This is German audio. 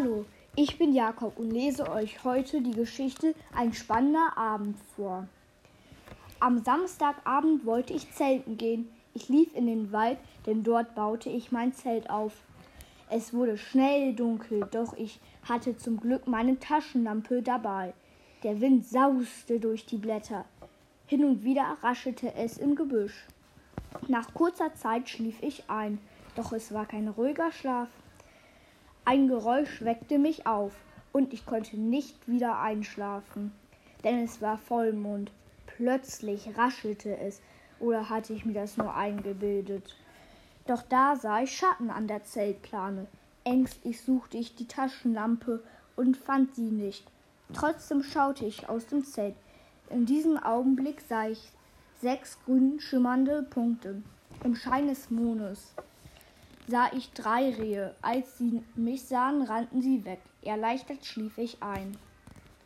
Hallo, ich bin Jakob und lese euch heute die Geschichte Ein spannender Abend vor. Am Samstagabend wollte ich zelten gehen. Ich lief in den Wald, denn dort baute ich mein Zelt auf. Es wurde schnell dunkel, doch ich hatte zum Glück meine Taschenlampe dabei. Der Wind sauste durch die Blätter. Hin und wieder raschelte es im Gebüsch. Nach kurzer Zeit schlief ich ein, doch es war kein ruhiger Schlaf. Ein Geräusch weckte mich auf, und ich konnte nicht wieder einschlafen, denn es war Vollmond. Plötzlich raschelte es, oder hatte ich mir das nur eingebildet? Doch da sah ich Schatten an der Zeltplane. Ängstlich suchte ich die Taschenlampe und fand sie nicht. Trotzdem schaute ich aus dem Zelt. In diesem Augenblick sah ich sechs grün schimmernde Punkte im Schein des Mondes sah ich drei Rehe. Als sie mich sahen, rannten sie weg. Erleichtert schlief ich ein.